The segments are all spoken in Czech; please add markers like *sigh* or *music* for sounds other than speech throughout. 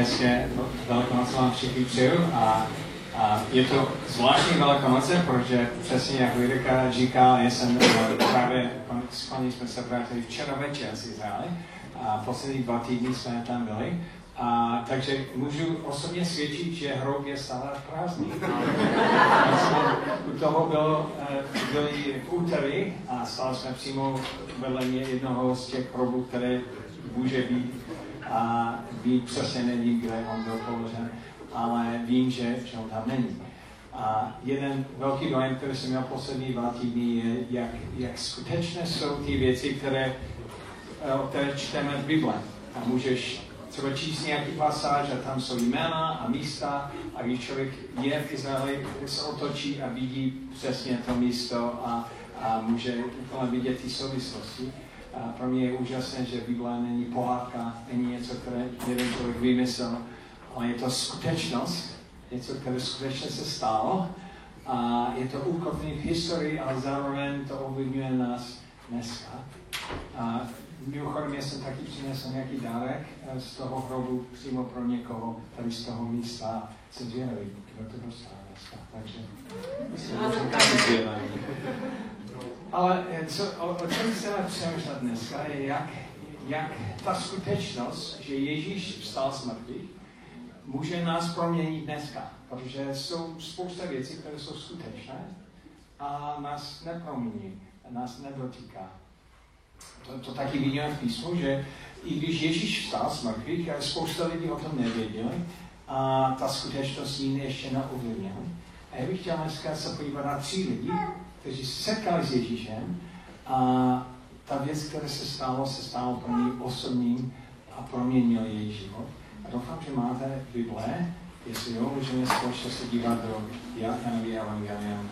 hezké velikonoce vám všichni přeju a, a je to zvláštní velikonoce, protože přesně jak Lideka říká, já jsem právě s paní jsme se vrátili včera večer z Izraele a poslední dva týdny jsme tam byli. A, takže můžu osobně svědčit, že hrob je stále prázdný. u toho bylo, eh, byli úterý a stále jsme přímo vedle mě jednoho z těch hrobů, které může být a ví přesně nevím, kde on byl položen, ale vím, že, že on tam není. A jeden velký dojem, který jsem měl poslední dva týdny, je, jak, jak skutečné jsou ty věci, které, eh, které čteme v Bible. A můžeš třeba číst nějaký pasáž a tam jsou jména a místa a když člověk je v Izraeli, se otočí a vidí přesně to místo a, a může vidět ty souvislosti. A pro mě je úžasné, že Bible není pohádka, není něco, které jeden člověk vymyslel, ale je to skutečnost, něco, které skutečně se stalo a je to ukotvené v historii, ale zároveň to ovlivňuje nás dneska. A mimochodem, já jsem taky přinesl nějaký dárek eh, z toho hrobu přímo pro někoho, tady z toho místa. Jsem zvědavý, kdo to dostal dneska. Takže myslím, že jsem. Ale eh, co, o, o čem chceme přemýšlet dneska je, jak, jak ta skutečnost, že Ježíš vstal z může nás proměnit dneska. Protože jsou spousta věcí, které jsou skutečné a nás nepromění, nás nedotýká. To, to taky vidíme v písmu, že i když Ježíš vstal z mrtvých, spousta lidí o tom nevěděli a ta skutečnost jiný ještě neovlivnila. A já bych chtěl dneska se podívat na tři lidi, kteří se setkali s Ježíšem a ta věc, která se stalo, se stalo pro ní osobním a proměnil její život. A doufám, že máte Bible, jestli jo, můžeme společně se dívat do Janovy Evangelium.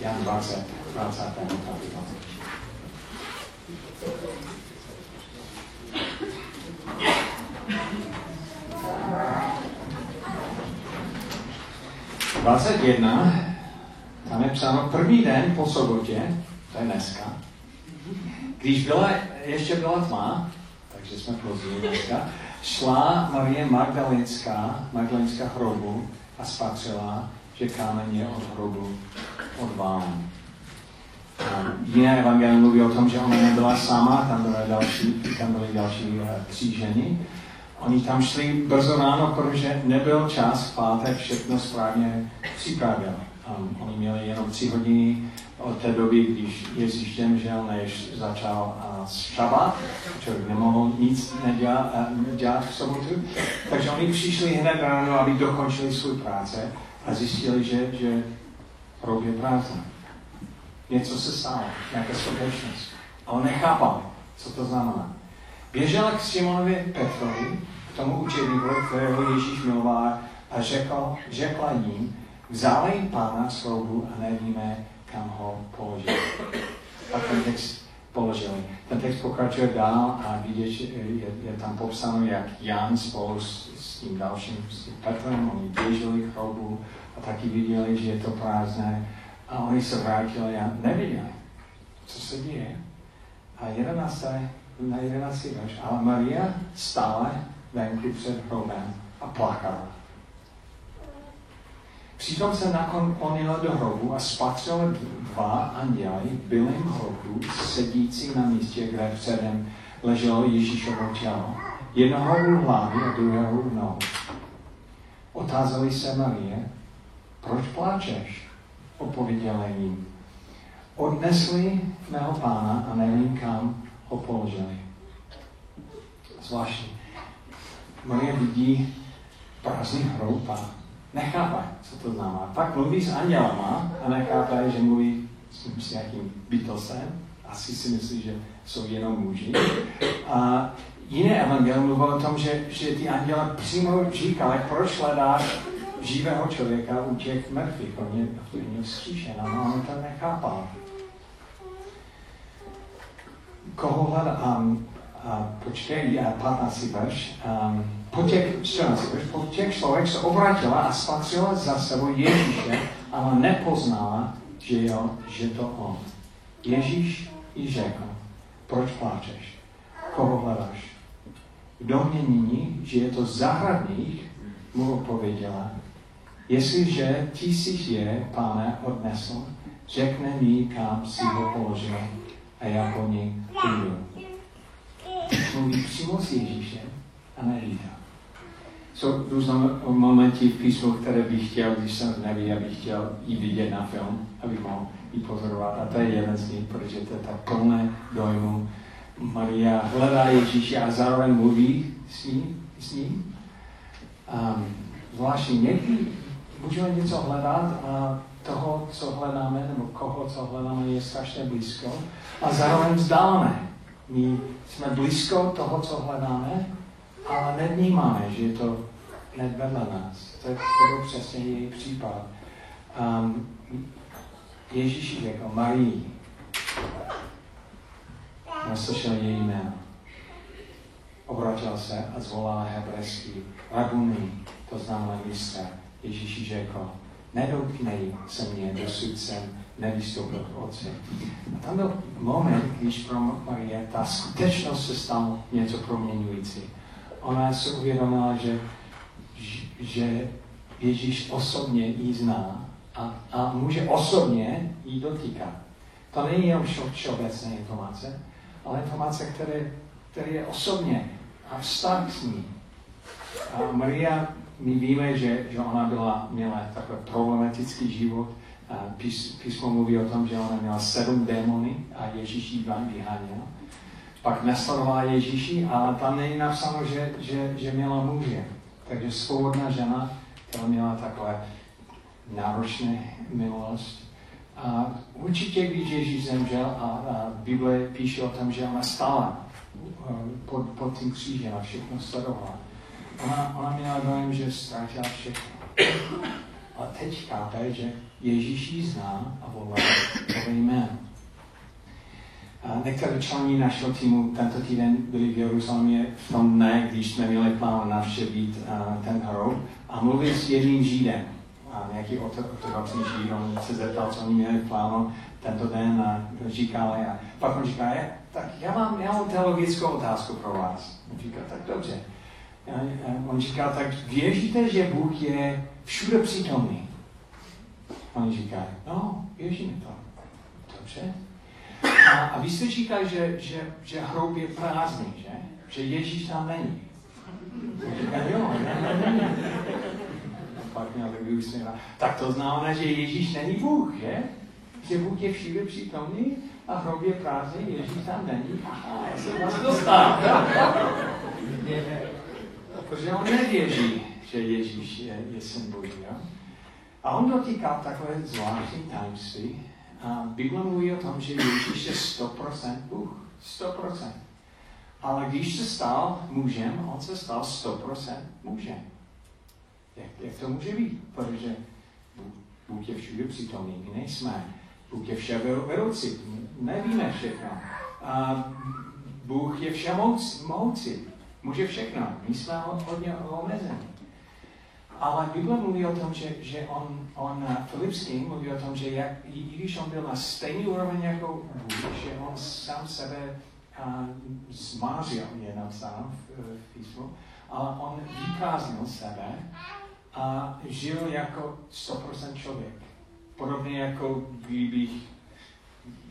Jan 20, 20. kapitola. Dvacet jedna, tam je psáno první den po sobotě, to je dneska, když byla, ještě byla tma, takže jsme později dneska, šla Marie Magdalenská, Magdalenská hrobu a spatřila, že kámen je od hrobu odválen. Jiné evangelium mluví o tom, že ona nebyla sama, tam byly další, tam byly další uh, tři ženy. Oni tam šli brzo ráno, protože nebyl čas v pátek všechno správně připravili. Um, oni měli jenom tři hodiny od té doby, když Ježíš zemřel, než začal uh, šabat. Člověk nemohl nic nedělat, uh, dělat v sobotu. Takže oni přišli hned ráno, aby dokončili svou práce a zjistili, že, že hrob je prázdný. Něco se stalo, nějaká skutečnost. A on nechápal, co to znamená. Běžel k Simonovi Petrovi, k tomu učedníkovi, kterého Ježíš miloval, a řekl, řekla jim, vzali pána z hrobu a nevíme, kam ho položil. A ten text položili. Ten text pokračuje dál a vidět, je, je tam popsáno, jak Jan spolu s, s tím dalším, s tím Petrem, oni běželi k hrobu a taky viděli, že je to prázdné. A oni se vrátili a neviděli, co se děje. A 11. na 11. verš. Ale Maria stále venku před hrobem a plakala. Přitom se naklonila do hrobu a spatřila dva anděly v bylém hrobu, sedící na místě, kde předem leželo Ježíšovo tělo. Jednoho u hlavy a druhého u nohu. Otázali se Marie, proč pláčeš? Odpověděla jim. Odnesli mého pána a nevím, kam ho položili. Zvláštní. Marie vidí prázdný hrob a nechápe, co to znamená. Pak mluví s andělama a nechápe, že mluví s, s nějakým bytosem. Asi si myslí, že jsou jenom muži. A jiné evangelium mluví o tom, že, že ty anděle přímo říkali, proč hledáš živého člověka u těch mrtvých. On je, on je vzkříšen a on to nechápal. Koho hledám? A počkej, 15. verš. Um, po těch, 14. verš, po těch člověk se obrátila a spatřila za sebou Ježíše, ale nepoznala, že, jo, že to on. Ježíš jí řekl, proč pláčeš? koho hledáš. Doměnění, že je to zahradník, mu odpověděla, jestliže jsi je, pane, odnesl, řekne mi, kam si ho položil a já po něj půjdu. Mluví přímo s Ježíšem a nevídá. Jsou různé momenty v písmu, které bych chtěl, když jsem neví, abych chtěl jí vidět na film, abych mohl ji pozorovat. A to je jeden z nich, protože to je tak plné dojmu. Maria hledá Ježíše a zároveň mluví s ním. S ním. Um, zvláštně někdy můžeme něco hledat a toho, co hledáme, nebo koho, co hledáme, je strašně blízko a zároveň vzdálené. My jsme blízko toho, co hledáme, ale nevnímáme, že je to hned vedle nás. To je, to přesně její případ. Um, Ježíš řekl Marii. Naslyšel její jméno. Obratil se a zvolal hebrejský Rabuni, to znamená mistr. Ježíš řekl, nedotknej se mě, dosud jsem nevystoupil k Otci. A tam byl moment, když pro Marie ta skutečnost se stala něco proměňující. Ona se uvědomila, že, že Ježíš osobně ji zná a, a může osobně jí dotýkat. To není jenom všeobecné informace, ale informace, které, které je osobně a vztah s ní. A Maria my víme, že, že ona byla, měla takový problematický život. Pís, písmo mluví o tom, že ona měla sedm démony a Ježíš ji vyháněl. Pak nesledovala Ježíši a tam není napsáno, že, že, že měla muže. Takže svobodná žena, která měla takové náročné minulost. A určitě, když Ježíš zemřel a, a Bible píše o tom, že ona stala pod, pod tím křížem a všechno sledovala ona, ona měla dojem, že ztratila všechno. A teď chápe, že Ježíš ji zná a volá to jméno. Některé členy našeho týmu tento týden byli v Jeruzalémě v tom dne, když jsme měli plán navštěvit ten hrob a mluvili s jedním Židem. A nějaký ortodoxní Žid, on se zeptal, co oni měli plánu tento den a říkali. A pak on říká, tak já mám, já mám teologickou otázku pro vás. On říká, tak dobře. On říká, tak věříte, že Bůh je všude přítomný? On říká, no, věříme to. Dobře. A, a vy jste říkali, že, že, že hrob je prázdný, že? Že Ježíš tam není. Říká, jo, ne, ne, ne. Takový. Tak to znamená, že Ježíš není Bůh, že? Že Bůh je všude přítomný a hrob je prázdný, Ježíš tam není. Aha, já jsem vás dostal. *laughs* Protože on nevěří, že Ježíš je, je syn Boží. Jo? A on dotýká takové zvláštní tajemství. A Bible mluví o tom, že Ježíš je 100% Bůh. 100%. Ale když se stal mužem, on se stal 100% mužem. Jak, jak to může být? Protože Bůh, je všude přítomný, my nejsme. Bůh je vše vedoucí, nevíme všechno. A Bůh je všemocí může všechno. My jsme hodně omezení. Ale Bible mluví o tom, že, že on, on Filipský mluví o tom, že jak, i, i když on byl na stejný úroveň jako Bůh, že on sám sebe uh, zmářil, je napsáno v, v písmu, ale on vyprázdnil sebe a žil jako 100% člověk. Podobně jako kdybych,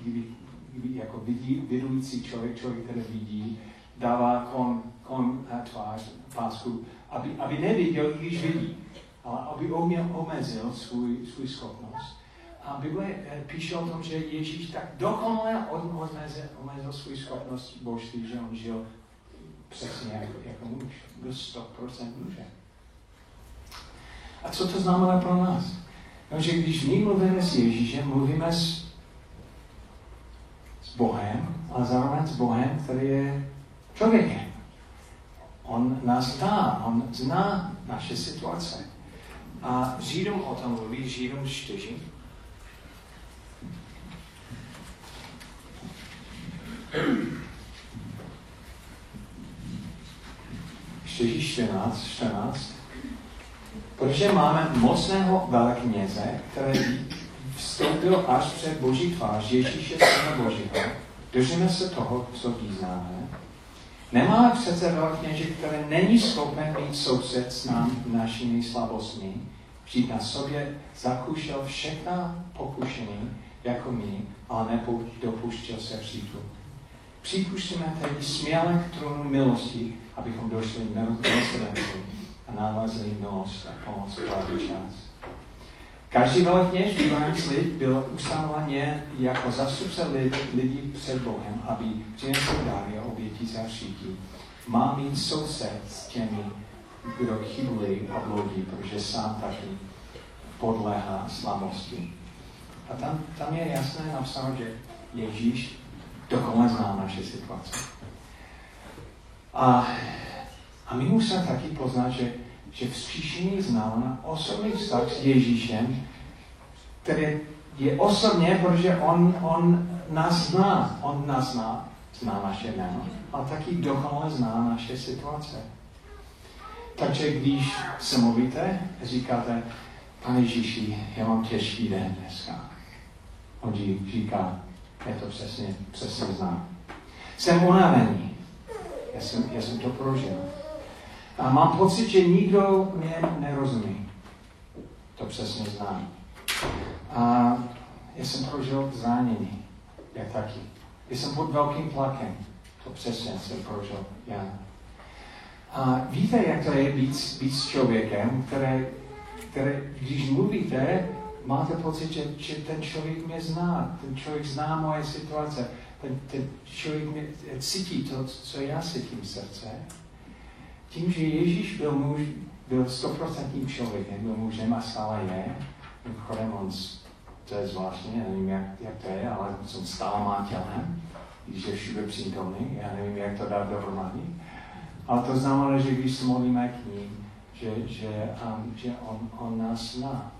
kdyby, kdyby jako vidí, vidující člověk, člověk, který vidí, dává kon, kon tvář, pásku, aby, aby neviděl, když vidí, ale aby uměl, omezil svůj, svůj schopnost. A Bible eh, píše o tom, že Ježíš tak dokonale omezil, omezil svůj schopnost božství, že on žil přesně jako, jako muž. Byl 100% muže. A co to znamená pro nás? No, že když my mluvíme s Ježíšem, mluvíme s, s Bohem, ale zároveň s Bohem, který je člověkem. On nás zná, on zná naše situace. A Židům o tom mluví, Židům 4. Čtyři, 14, 14. Protože máme mocného velekněze, který vstoupil až před Boží tvář Ježíše Syna Božího, držíme se toho, co vyznáme, Nemáme přece velkněže, které není schopen být soused s nám našimi slabostmi, vždyť na sobě zakušel všechna pokušení, jako my, ale nedopuštěl se přítu. Připuštíme tedy směle k trůnu milosti, abychom došli milosrdenství a nalezli milost a pomoc v čas. Každý velkněž bývající lid byl ustanoven jako zastupce lidí před Bohem, aby přinesl dáry a oběti za všichni. Má mít soused s těmi, kdo chybuli a bludí, protože sám taky podléhá slabosti. A tam, tam je jasné napsáno, že Ježíš dokonale zná naše situace. A, a my musíme taky poznat, že, že vzkříšení znamená osobní vztah s Ježíšem, který je osobně, protože on, on nás zná. On nás zná, zná naše jméno, ale taky dokonale zná naše situace. Takže když se mluvíte, říkáte, pane Ježíši, já mám těžký den dneska. On říká, je to přesně, přesně znám. Jsem unavený. Já jsem, já jsem to prožil. A mám pocit, že nikdo mě nerozumí. To přesně znám. A já jsem prožil zranění. Já taky. Já jsem pod velkým tlakem. To přesně jsem prožil já. A víte, jak to je být, být s člověkem, který, který, když mluvíte, máte pocit, že, že ten člověk mě zná, ten člověk zná moje situace, ten, ten člověk mě cítí to, co já cítím v srdce. Tím, že Ježíš byl muž, byl stoprocentním člověkem, byl mužem a stále je, mimochodem on, to je zvláštní, já nevím, jak, jak to je, ale on stále má tělem, když je všude přítomný, já nevím, jak to dát dohromady. Ale to znamená, že když se modlíme k ním, že, že, um, že on, on nás zná.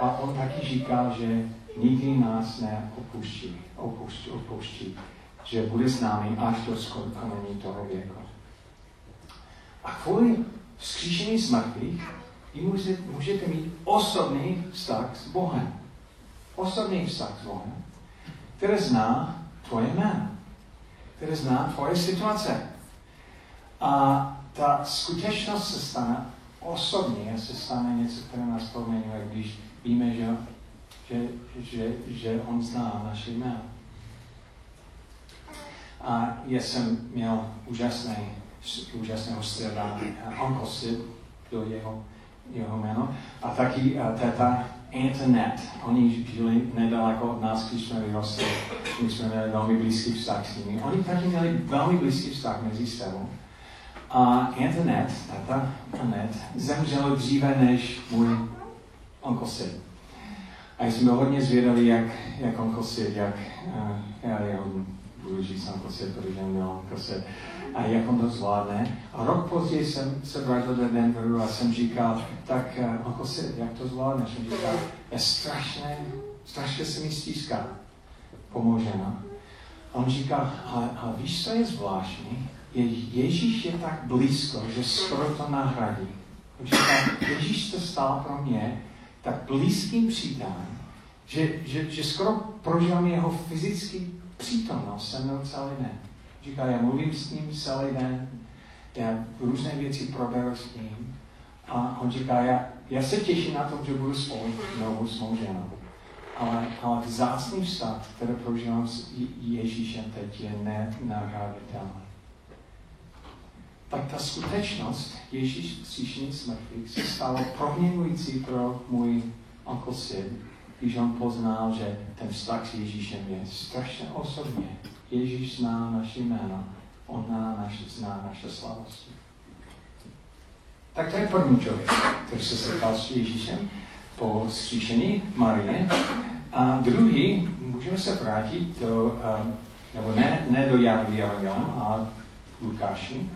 A on taky říká, že nikdy nás neopustí, opustí, opustí, že bude s námi až do skončení toho věku. Kvůli vzkříšení z mrtvých můžete, můžete mít osobný vztah s Bohem. Osobný vztah s Bohem, který zná tvoje jméno, který zná tvoje situace. A ta skutečnost se stane osobně, se stane něco, které nás proměňuje, když víme, že, že, že, že on zná naše jméno. A já jsem měl úžasný, úžasného středa, Uncle Sid byl jeho, jeho jméno, a taky uh, teta Antoinette. Oni žili nedaleko od nás, když jsme vyrostli, my jsme měli velmi blízký vztah s nimi. Oni taky měli velmi blízký vztah mezi sebou. A Antoinette, tata Antoinette, zemřela dříve než můj Uncle Sid. A jsem byl hodně zvědavý, jak, jak Uncle Sid, jak, uh, já jeho budu říct Uncle Sid, protože měl Uncle Sid, a jak on to zvládne. A rok později jsem se vrátil do Denveru a jsem říkal, tak Uncle Sid, jak to zvládne? Jsem říkal, je strašné, strašně se mi stíská. Pomože, no. A on říká, a, a víš, co je zvláštní? Je, Ježíš je tak blízko, že skoro to nahradí. On říká, Ježíš se stal pro mě tak blízkým přítelem, že, že, že skoro prožívám jeho fyzický přítomnost se mnou celý den. Říká, já mluvím s ním celý den, já různé věci proberu s ním a on říká, já, já se těším na to, že budu spolu znovu s mou ženou. Ale, ale vzácný vztah, který prožívám s Ježíšem teď, je nenahraditelný. Tak ta skutečnost Ježíš z mrtvých se stalo proměňující pro můj Uncle Sid, když on poznal, že ten vztah s Ježíšem je strašně osobně. Ježíš zná naše jméno, on zná naše, zná naše slavosti. Tak to je první člověk, který se setkal s Ježíšem po zkříšení Marie. A druhý, můžeme se vrátit do, nebo ne, ne do Jarvy a Lukáši,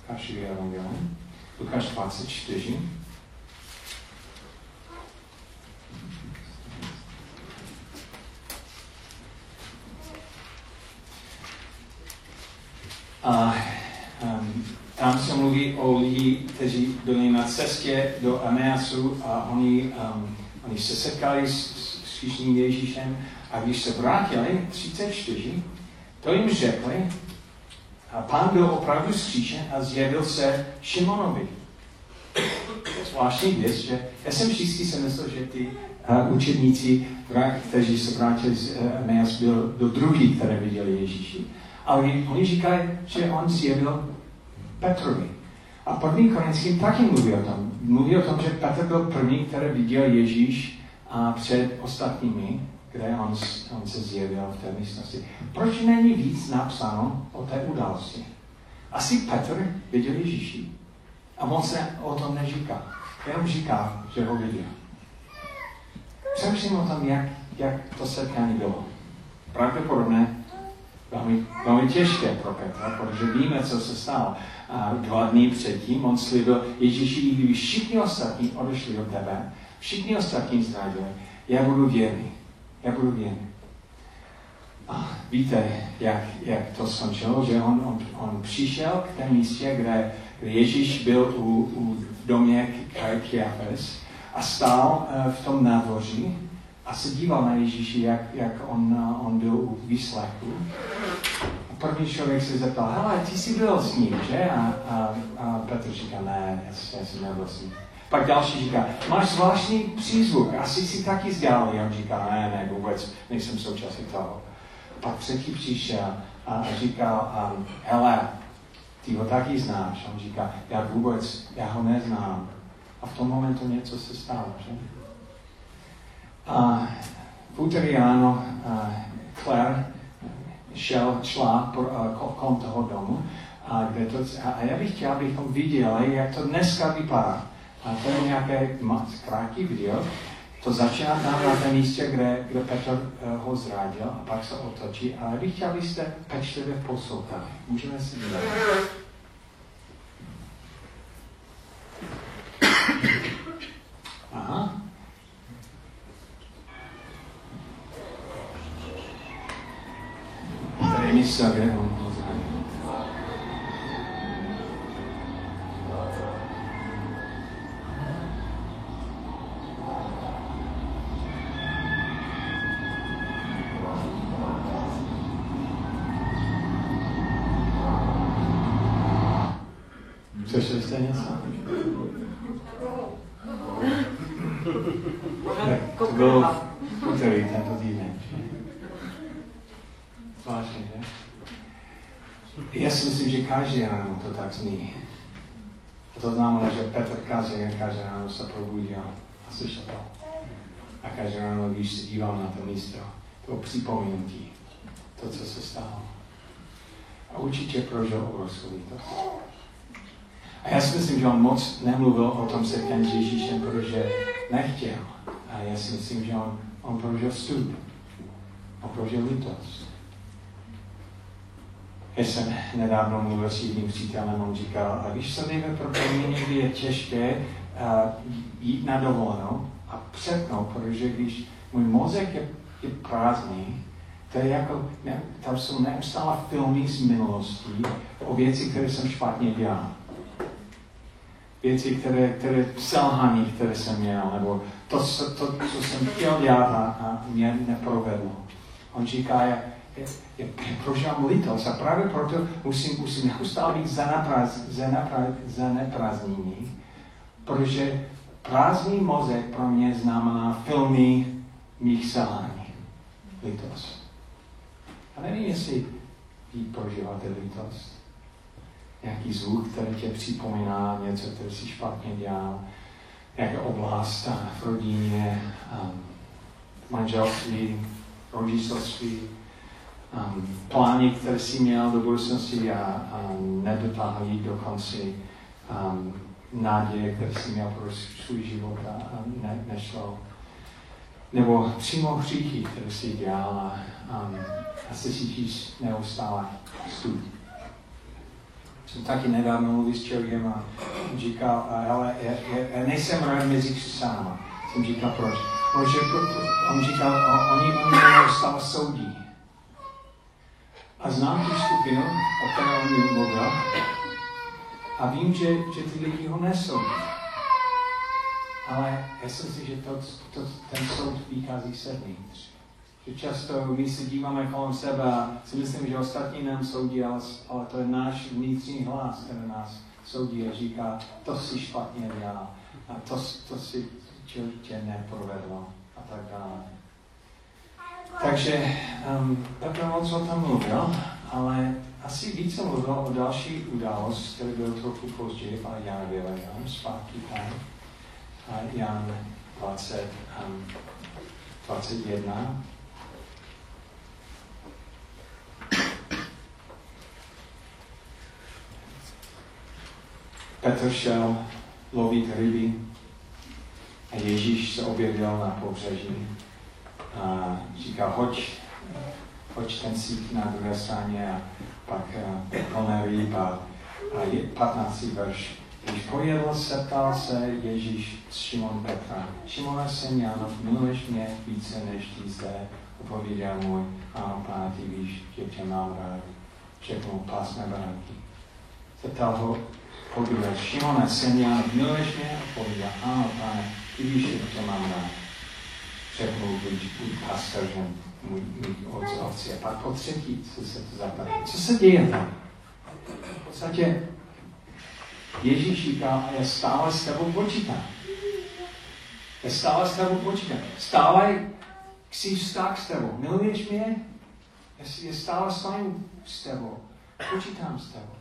Lukáši evangelium, Lukáš 24. A um, tam se mluví o lidi, kteří byli na cestě do Ameasu a oni, um, oni se setkali s, s Ježíšem a když se vrátili, 34, To jim řekli a pán byl opravdu skříšen a zjevil se Šimonovi. Zvláštní věc, že já jsem vždycky si myslel, že ty uh, učedníci, kteří se vrátili z uh, Emeas, byl, byl druhý, který viděli Ježíši. Ale oni říkají, že on zjevil Petrovi. A první Korinským taky mluví o tom. Mluví o tom, že Petr byl první, který viděl Ježíš a před ostatními, kde on, on se zjevil v té místnosti. Proč není víc napsáno o té události? Asi Petr viděl Ježíši. A on se o tom neříká. Jenom říká, že ho viděl. Přemýšlím o tom, jak, jak to setkání bylo. Pravděpodobně velmi, velmi těžké pro Petra, protože víme, co se stalo. A dva dny předtím on slíbil Ježíši, kdyby všichni ostatní odešli od tebe, všichni ostatní zradili, já budu věrný. Já budu věrný. A víte, jak, jak to skončilo, že on, on, on přišel k té místě, kde, kde Ježíš byl u, u domě Kajafes a stál uh, v tom nádvoří a se díval na Ježíši, jak, jak on, on byl u výslechu. A první člověk se zeptal, hele, ty jsi byl s ním, že? A, a, a Petr říká, ne, já, já jsem nebyl s ním. Pak další říká, máš zvláštní přízvuk, asi si taky zdělal. On říká, ne, ne, vůbec nejsem součástí toho. Pak třetí přišel a říkal, um, hele, ty ho taky znáš. On říká, já vůbec, já ho neznám. A v tom momentu něco se stalo, že? A v úterý ráno Claire šel, šla por, uh, kolem toho domu a, kde to, a já bych chtěl, abychom viděli, jak to dneska vypadá. A to je nějaké krátký video. To začíná tam na tom místě, kde, kde Petr uh, ho zradil a pak se otočí. Ale bych chtěl, abyste pečlivě poslouchali. Můžeme si dívat. Aha. Tady je místo, kde on Slyšeli jste něco? to bylo v úterý tento týden. Zvláštně, že? Já každý ráno to tak zní. A to znamená, že Petr každý, každý ráno se probudil a slyšel to. A každý ráno, když se díval na to místo, to připomínky, to, co se stalo. A určitě prožil obrovskou lítost. A já si myslím, že on moc nemluvil o tom setkání s Ježíšem, protože nechtěl. A já si myslím, že on, on prožil stud. On prožil lítost. Já jsem nedávno mluvil s jedním přítelem, on říkal, a když se nejde pro mě někdy je těžké uh, jít na dovolenou a přepnout, protože když můj mozek je, je prázdný, to je jako, ne, tam jsou neustále filmy z minulostí o věci, které jsem špatně dělal věci, které, které selhání, které jsem měl, nebo to, to, co jsem chtěl dělat a, a mě neprovedlo. On říká, je, je, prožívám lítost a právě proto musím, musím neustále být zaneprázdněný, protože prázdný mozek pro mě znamená filmy mých selhání. Lítost. A nevím, jestli vy prožíváte lítost nějaký zvuk, který tě připomíná něco, které si špatně dělal, nějaká oblast v rodině, manželství, rodičovství, um, plány, které jsi měl do budoucnosti a um, nedotáhli do konci, um, naděje, které jsi měl pro svůj život a, a ne, nešlo. Nebo přímo hříchy, které jsi dělal a, um, a se cítíš neustále stud jsem taky nedávno mluvil s člověkem a říkal, ale já, já, nejsem rád mezi křesánama. Jsem říkal, proč? Protože on říkal, oni, oni neustále soudí. A znám tu skupinu, o které on mluvil, a vím, že, že ty lidi ho nesoudí. Ale já jsem si, že to, to, ten soud vychází se vnitř. Že často my se díváme kolem sebe a si myslím, že ostatní nám soudí, ale, to je náš vnitřní hlas, který nás soudí a říká, to si špatně dělá a to, to si tě neprovedlo a tak dále. Takže um, Petr moc o tom mluvil, ale asi více mluvil o další událost, který byl trochu později, já Jan, zpátky tam, a Jan 20, um, 21. Petr šel lovit ryby a Ježíš se objevil na pobřeží a říkal, hoď, hoď ten síť na druhé straně a pak plné ryb a, a 15. verš. Když pojedl se, ptal se Ježíš Šimon Petra. Šimona se Jánov, miluješ mě více než ty zde, odpověděl můj, ano, pane, ty víš, že tě mám rád. Řekl mu, pásme baránky. Zeptal ho podruhé, Šimone, syn Jánov, miluješ mě? Odpověděl, ano, pane, ty víš, že tě mám rád. Mu, buď, pastoržem, můj, ovci. A pak po třetí, co se to zapadá. Co se děje tam? V podstatě Ježíš říká, a já stále s tebou počítám. Já stále s tebou počítám. Stále chci vztah s tebou. Miluješ mě? Já stále stojím s tebou. Počítám s tebou.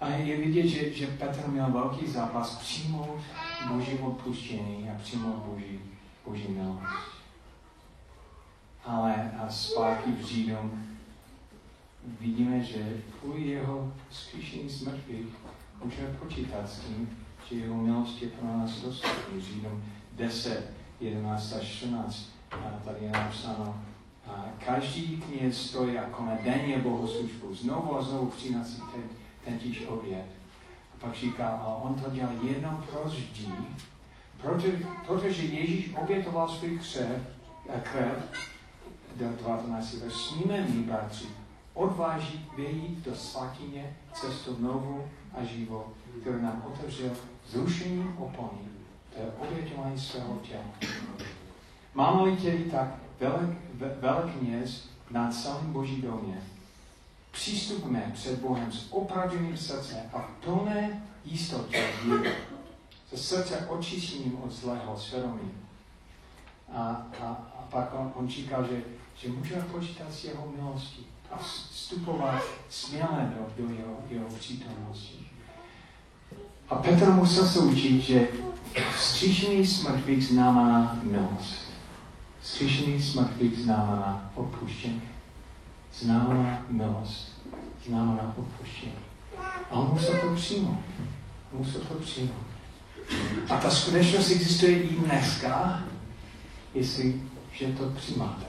A je vidět, že, že Petr měl velký zápas přijmout Boží odpuštění a přijmout Boží, Boží milost. Ale a zpátky v Řídom vidíme, že kvůli jeho zkříšení smrti můžeme počítat s tím, že jeho milost je pro nás dostupný. Řídom 10, 11 až 14. A tady je napsáno, a každý kněz stojí a koná denně bohoslužbu. Znovu a znovu přináší ten, ten tíž oběd. A pak říká, a on to dělal jenom pro vždy, protože, protože Ježíš obětoval svůj křev, a krev, 19. smíme my, bratři, odvážit vyjít do svatyně cestou novou a živou, kterou nám otevřel zrušením opony, to je obětování svého těla. Máme-li tedy tak velk, velkněz nad celým Boží domě, přistupme před Bohem s opravdovým srdcem a v plné jistotě se srdce očištěním od zlého svědomí. A, a, a pak on, on říkal, že, že můžeme počítat s jeho milostí a vstupovat směle do, do jeho, jeho přítomnosti. A Petr musel se učit, že vzkříšený smrtvých znamená milost. Vzkříšený smrtvých znamená odpuštění. Znamená milost. Znamená odpuštění. A on musel to přijmout. Musel to přijmout. A ta skutečnost existuje i dneska, jestli, že to přijímáte.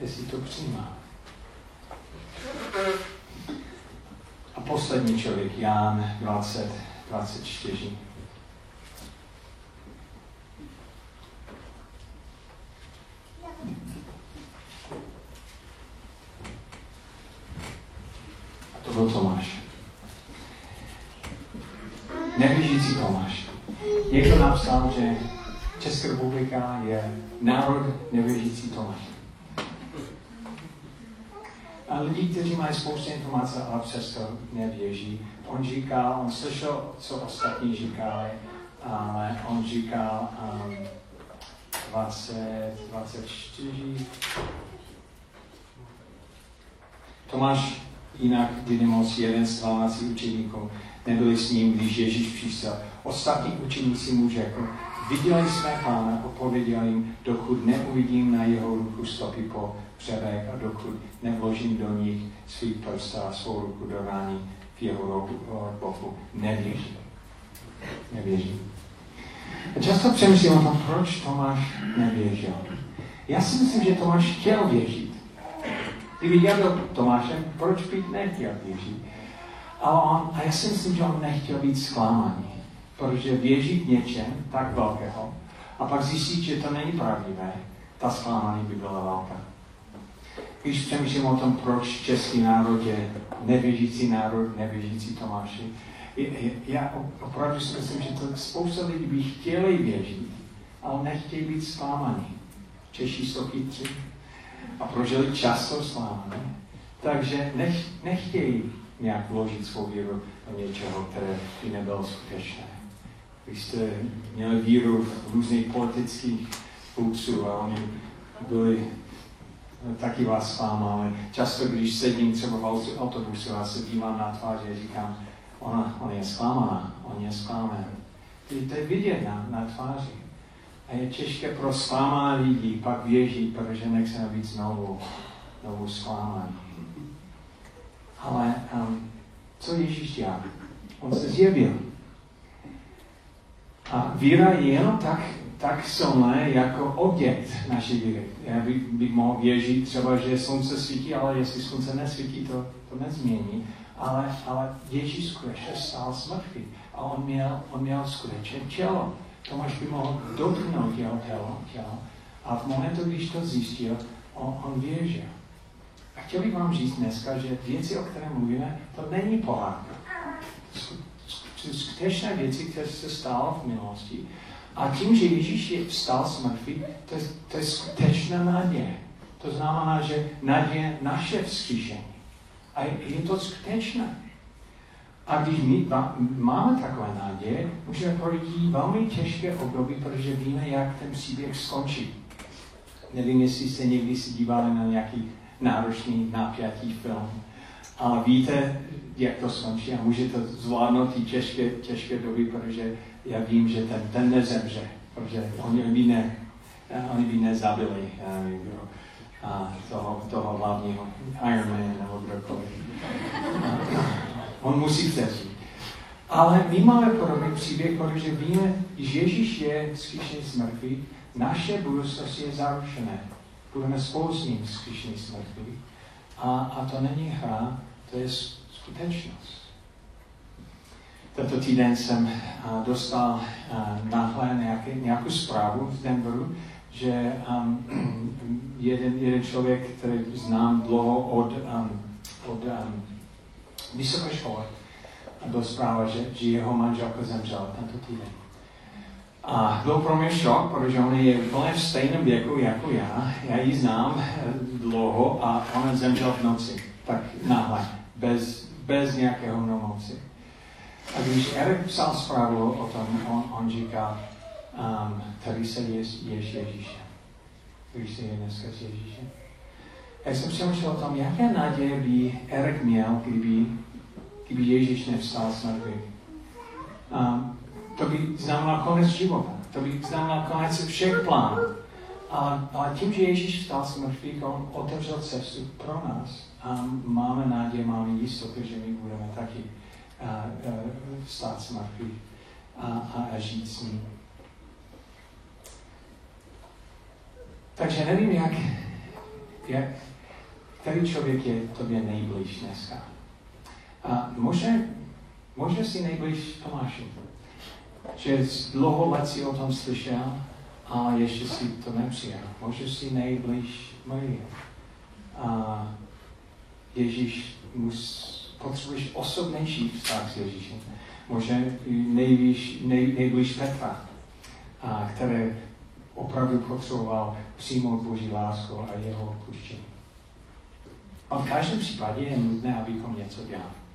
Jestli to přijímáte. A poslední člověk, Jan 20, 24. A to byl Tomáš. Nevěřící Tomáš. Někdo napsal, že Česká republika je národ nevěřící Tomáš a lidi, kteří mají spoustu informací, ale přesto nevěří. On říkal, on slyšel, co ostatní říkali, ale on říkal um, 20, 24. Tomáš jinak Dynamos, jeden z 12 učeníků, nebyli s ním, když Ježíš přišel. Ostatní učeníci mu řekl, viděli jsme pána, odpověděl jim, dokud neuvidím na jeho ruku stopy po přebek a dokud nevložím do nich svý prst a svou ruku do rání v jeho boku, nevěřím. Nevěřím. A často přemýšlím o tom, proč Tomáš nevěřil. Já si myslím, že Tomáš chtěl věřit. Kdyby já byl Tomášem, proč bych nechtěl věřit? A, on, a já si myslím, že on nechtěl být zklamaný, protože věřit něčem tak velkého a pak zjistit, že to není pravdivé, ta zklamání by byla velká. Když přemýšlím o tom, proč český národ je nevěřící národ, nevěřící Tomáši, já opravdu si myslím, že to spousta lidí by chtěli věřit, ale nechtějí být zklamaní. Češi jsou chytří. a prožili často s vámi, takže nech, nechtějí nějak vložit svou víru do něčeho, které by nebylo skutečné. Vy jste měli víru v různých politických vůdců a oni byli no, taky vás váma, ale často, když sedím třeba v autobusu a se dívám na tvář a říkám, ona, on je zklamaná, on je zklamaný. To je vidět na, na tváři. A je těžké pro zklamané lidi pak věřit, protože nechce být znovu, znovu zklamaný. Ale um, co Ježíš dělá? On se zjevil. A víra je jenom tak, tak silné jako objekt naší víry. Já bych, bych mohl věřit třeba, že slunce svítí, ale jestli slunce nesvítí, to, to nezmění. Ale, ale Ježíš skutečně stál smrtví a on měl, on měl skutečně tělo. Tomáš by mohl dotknout jeho tělo, tělo. A v momentu, když to zjistil, on, on věřil. A chtěl bych vám říct dneska, že věci, o které mluvíme, to není pohádka. Skutečné věci, které se stalo v minulosti. A tím, že Ježíš je vstal z mrtvých, to, je, to je skutečná naděje. To znamená, že naděje naše vzkříšení. A je to skutečné. A když my máme takové naděje, můžeme projít velmi těžké období, protože víme, jak ten příběh skončí. Nevím, jestli jste někdy si dívali na nějaký náročný, napjatý film, ale víte, jak to skončí a můžete zvládnout ty těžké, těžké doby, protože já vím, že ten, ten nezemře, protože oni by, ne, oni by nezabili nevím, a toho, toho hlavního Ironman nebo kdokoliv. On musí přežít. Ale my máme podobný příběh, protože víme, že Ježíš je vzkříšený z mrtvých, naše budoucnost je zaručené. Budeme spolu s ním vzkříšený z. A, a to není hra, to je skutečnost. Tento týden jsem uh, dostal uh, náhle nějaký, nějakou zprávu z Denveru, že um, *clears throat* jeden, jeden člověk, který znám dlouho od, um, od um, vysoké školy, byl zpráva, že, že jeho manželka zemřela tento týden. A byl pro mě šok, protože on je úplně v stejném věku jako já. Já ji znám eh, dlouho a ona zemřela v noci. Tak náhle, bez, bez nějakého nomoci. A když Erik psal zprávu o tom, on, on říká, um, tady se je, ješ Ježíše. Když se je dneska s Ježíšem. Já jsem přemýšlel o tom, jaké naděje by Erik měl, kdyby, kdyby Ježíš nevstal s mrtvých. Um, to by znamenalo konec života. To by znamenalo konec všech plánů. Ale, ale tím, že Ježíš vstal z mrtvých, on otevřel cestu pro nás a máme naději, máme jistotu, že my budeme taky uh, uh, vstát z mrtvých a, a, a žít s ním. Takže nevím, jak, jak který člověk je tobě nejblíž dneska. A možná, možná si nejblíž Tomáši. Že dlouho let si o tom slyšel a ještě si to nepřijal. Možná si nejblíž Marie. A Ježíš mus, potřebuješ osobnější vztah s Ježíšem. Možná nejblíž, nej, nejblíž Petra, a které opravdu potřeboval přijmout Boží lásku a jeho odpuštění. A v každém případě je nutné, abychom něco dělali.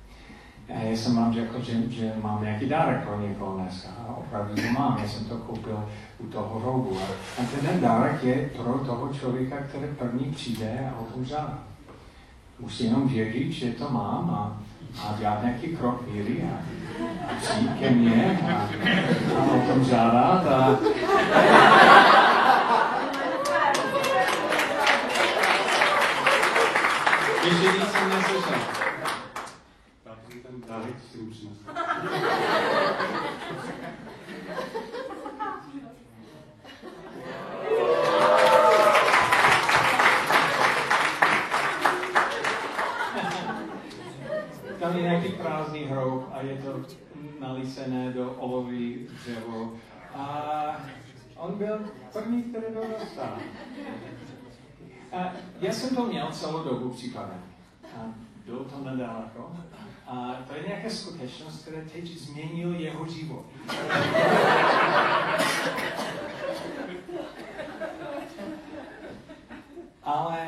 Já jsem vám řekl, že, že mám nějaký dárek pro někoho dneska. A opravdu to mám. Já jsem to koupil u toho rogu. A ten dárek je pro toho člověka, který první přijde a o tom žádá. Musí jenom věřit, že to mám a, a dělat nějaký krok víry a, a přijít ke mně a, a o tom žádat. A, Ještě nic jsem neslyšel. Dárek stručnost. Tam je nějaký prázdný hrob a je to nalisené do olový dřevo. A on byl první, který to dostal. A já jsem to měl celou dobu připravené. A bylo to nedaleko. A to je nějaká skutečnost, která teď změnil jeho život. Ale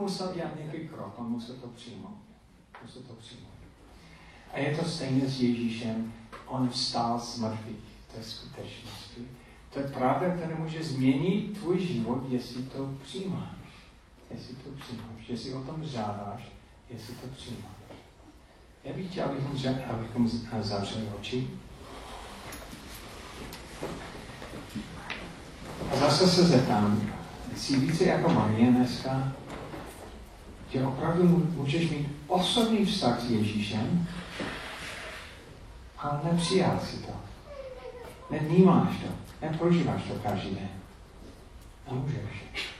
musel dělat nějaký krok, on musel to přijmout. Musel to přijmout. A je to stejné s Ježíšem. On vstal z mrtvých. To je skutečnosti. To je pravda, která může změnit tvůj život, jestli to přijímáš. Jestli to přijímáš. Jestli o tom žádáš, jestli to přijímáš. Já bych chtěl, abychom, abychom zavřeli oči. A zase se zeptám, jsi více jako Marie dneska, že opravdu můžeš mít osobní vztah s Ježíšem, ale nepřijal si to. Nevnímáš to. Neprožíváš to každý den. A můžeš.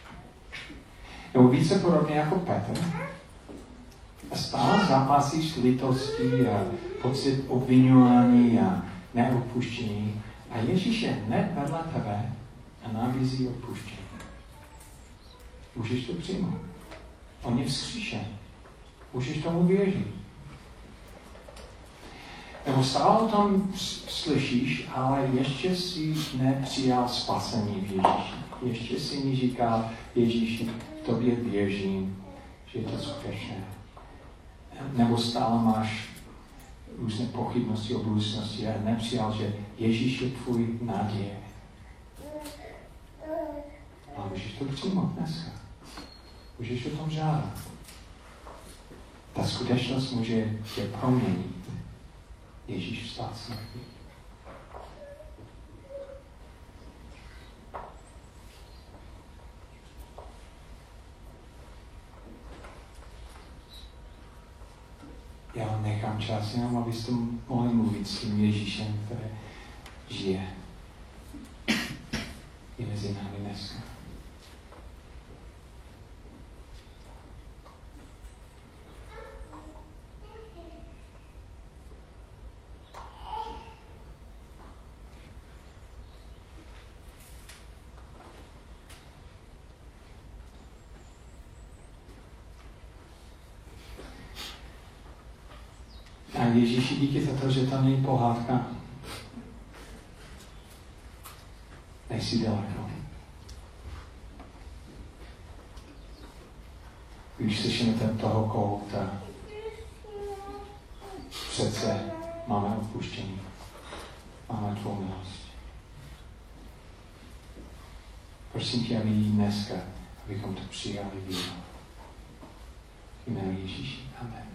Nebo více podobně jako Petr. Zápasíš s litostí a pocit obvinování a neodpuštění. A Ježíš je hned vedle tebe a nabízí odpuštění. Můžeš to přijmout. On je vzkříšen. Můžeš tomu věřit. Nebo stále o tom slyšíš, ale ještě si nepřijal spasení v Ježíši. Ještě si mi říkal, Ježíši, tobě věřím, že je to skutečné. Nebo stále máš různé pochybnosti o budoucnosti a nepřijal, že Ježíš je tvůj naděje. A můžeš to přijmout dneska. Můžeš o tom žádat. Ta skutečnost může tě proměnit. Ježíš vstát s Já nechám čas jenom, abyste mohli mluvit s tím Ježíšem, který žije. I mezi námi dneska. Ježíši, díky za to, že to není pohádka. Nejsi daleko. Když slyšíme ten toho kouta, přece máme odpuštění. Máme tvou milost. Prosím tě, aby dneska, abychom to přijali víru. Jméno Ježíši. Amen.